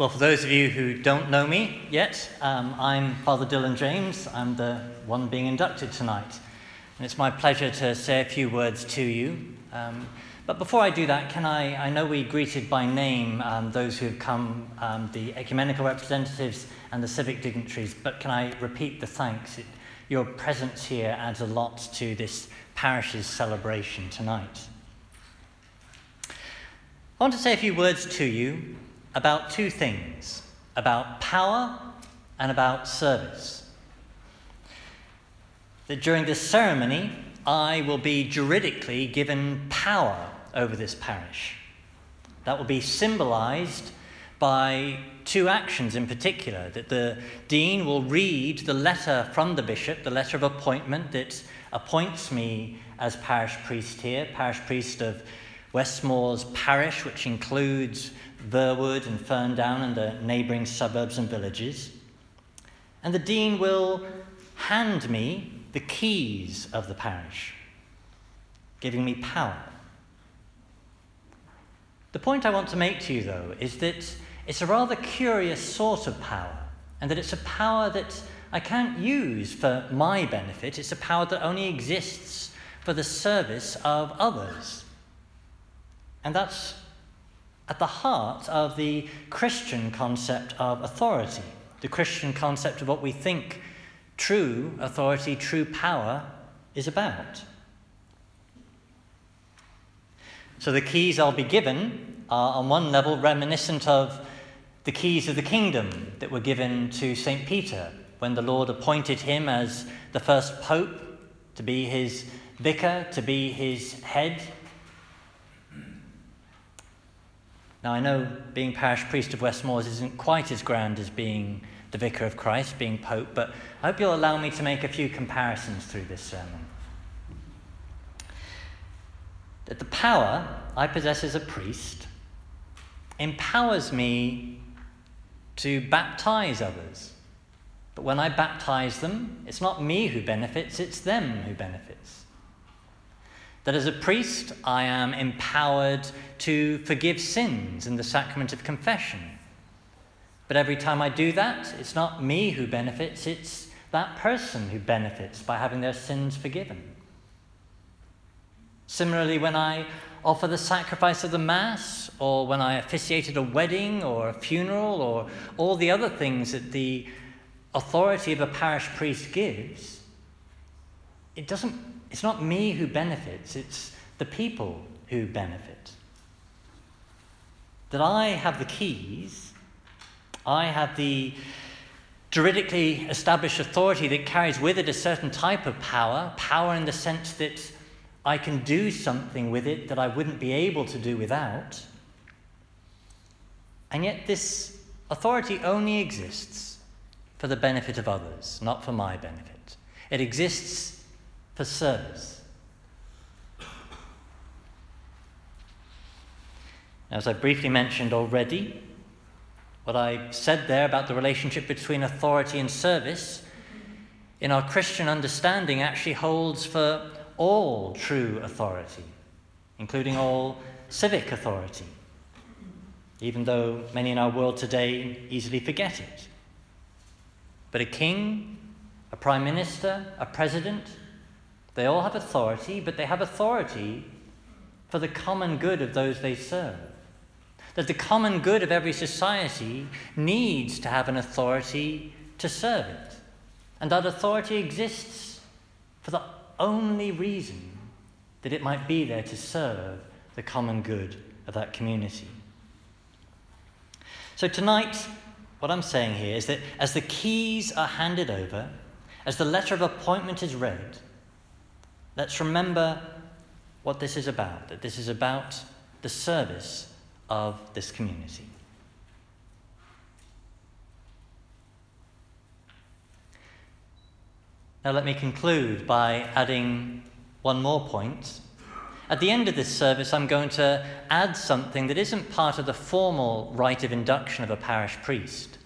Well, for those of you who don't know me yet, um, I'm Father Dylan James. I'm the one being inducted tonight. And it's my pleasure to say a few words to you. Um, but before I do that, can I? I know we greeted by name um, those who have come, um, the ecumenical representatives and the civic dignitaries, but can I repeat the thanks? It, your presence here adds a lot to this parish's celebration tonight. I want to say a few words to you about two things about power and about service. That during this ceremony, I will be juridically given power over this parish. That will be symbolized by two actions in particular that the dean will read the letter from the bishop, the letter of appointment that appoints me as parish priest here, parish priest of Westmore's parish, which includes Verwood and Ferndown and the neighbouring suburbs and villages. And the dean will hand me the keys of the parish, giving me power. The point I want to make to you, though, is that it's a rather curious sort of power, and that it's a power that I can't use for my benefit. It's a power that only exists for the service of others. And that's at the heart of the Christian concept of authority, the Christian concept of what we think true authority, true power is about. So the keys I'll be given are, on one level, reminiscent of the keys of the kingdom that were given to St. Peter when the Lord appointed him as the first pope to be his vicar, to be his head Now, I know being parish priest of Westmore's isn't quite as grand as being the vicar of Christ, being pope, but I hope you'll allow me to make a few comparisons through this sermon. That the power I possess as a priest empowers me to baptize others. But when I baptize them, it's not me who benefits, it's them who benefits. That as a priest, I am empowered to forgive sins in the sacrament of confession. But every time I do that, it's not me who benefits, it's that person who benefits by having their sins forgiven. Similarly, when I offer the sacrifice of the Mass, or when I officiated a wedding or a funeral, or all the other things that the authority of a parish priest gives, it doesn't it's not me who benefits, it's the people who benefit. That I have the keys, I have the juridically established authority that carries with it a certain type of power, power in the sense that I can do something with it that I wouldn't be able to do without. And yet, this authority only exists for the benefit of others, not for my benefit. It exists for service. As I briefly mentioned already, what I said there about the relationship between authority and service in our Christian understanding actually holds for all true authority, including all civic authority, even though many in our world today easily forget it. But a king, a prime minister, a president, they all have authority, but they have authority for the common good of those they serve. That the common good of every society needs to have an authority to serve it. And that authority exists for the only reason that it might be there to serve the common good of that community. So, tonight, what I'm saying here is that as the keys are handed over, as the letter of appointment is read, Let's remember what this is about that this is about the service of this community. Now, let me conclude by adding one more point. At the end of this service, I'm going to add something that isn't part of the formal rite of induction of a parish priest.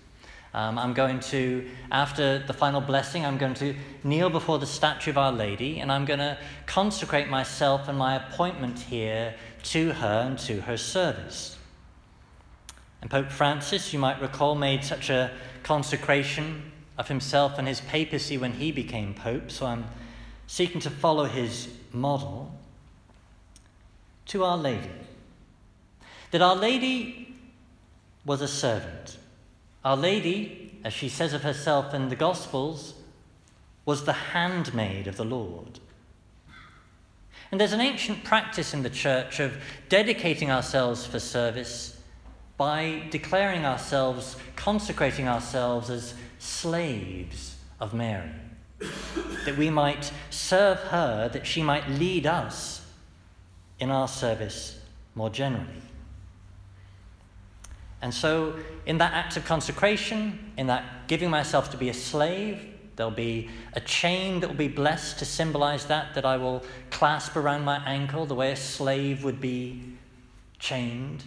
Um, I'm going to, after the final blessing, I'm going to kneel before the statue of Our Lady and I'm going to consecrate myself and my appointment here to her and to her service. And Pope Francis, you might recall, made such a consecration of himself and his papacy when he became Pope, so I'm seeking to follow his model. To Our Lady. That Our Lady was a servant. Our Lady, as she says of herself in the Gospels, was the handmaid of the Lord. And there's an ancient practice in the church of dedicating ourselves for service by declaring ourselves, consecrating ourselves as slaves of Mary, that we might serve her, that she might lead us in our service more generally. And so, in that act of consecration, in that giving myself to be a slave, there'll be a chain that will be blessed to symbolize that, that I will clasp around my ankle the way a slave would be chained.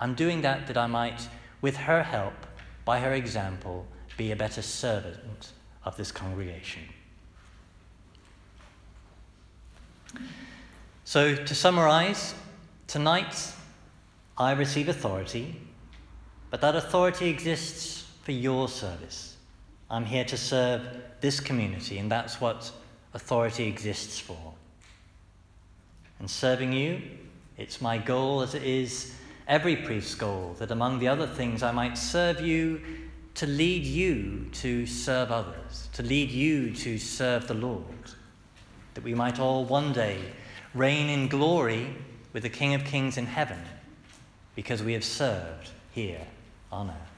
I'm doing that that I might, with her help, by her example, be a better servant of this congregation. So, to summarize, tonight I receive authority, but that authority exists for your service. I'm here to serve this community, and that's what authority exists for. And serving you, it's my goal as it is every priest's goal, that among the other things I might serve you to lead you to serve others, to lead you to serve the Lord, that we might all one day reign in glory with the King of Kings in heaven because we have served here on earth.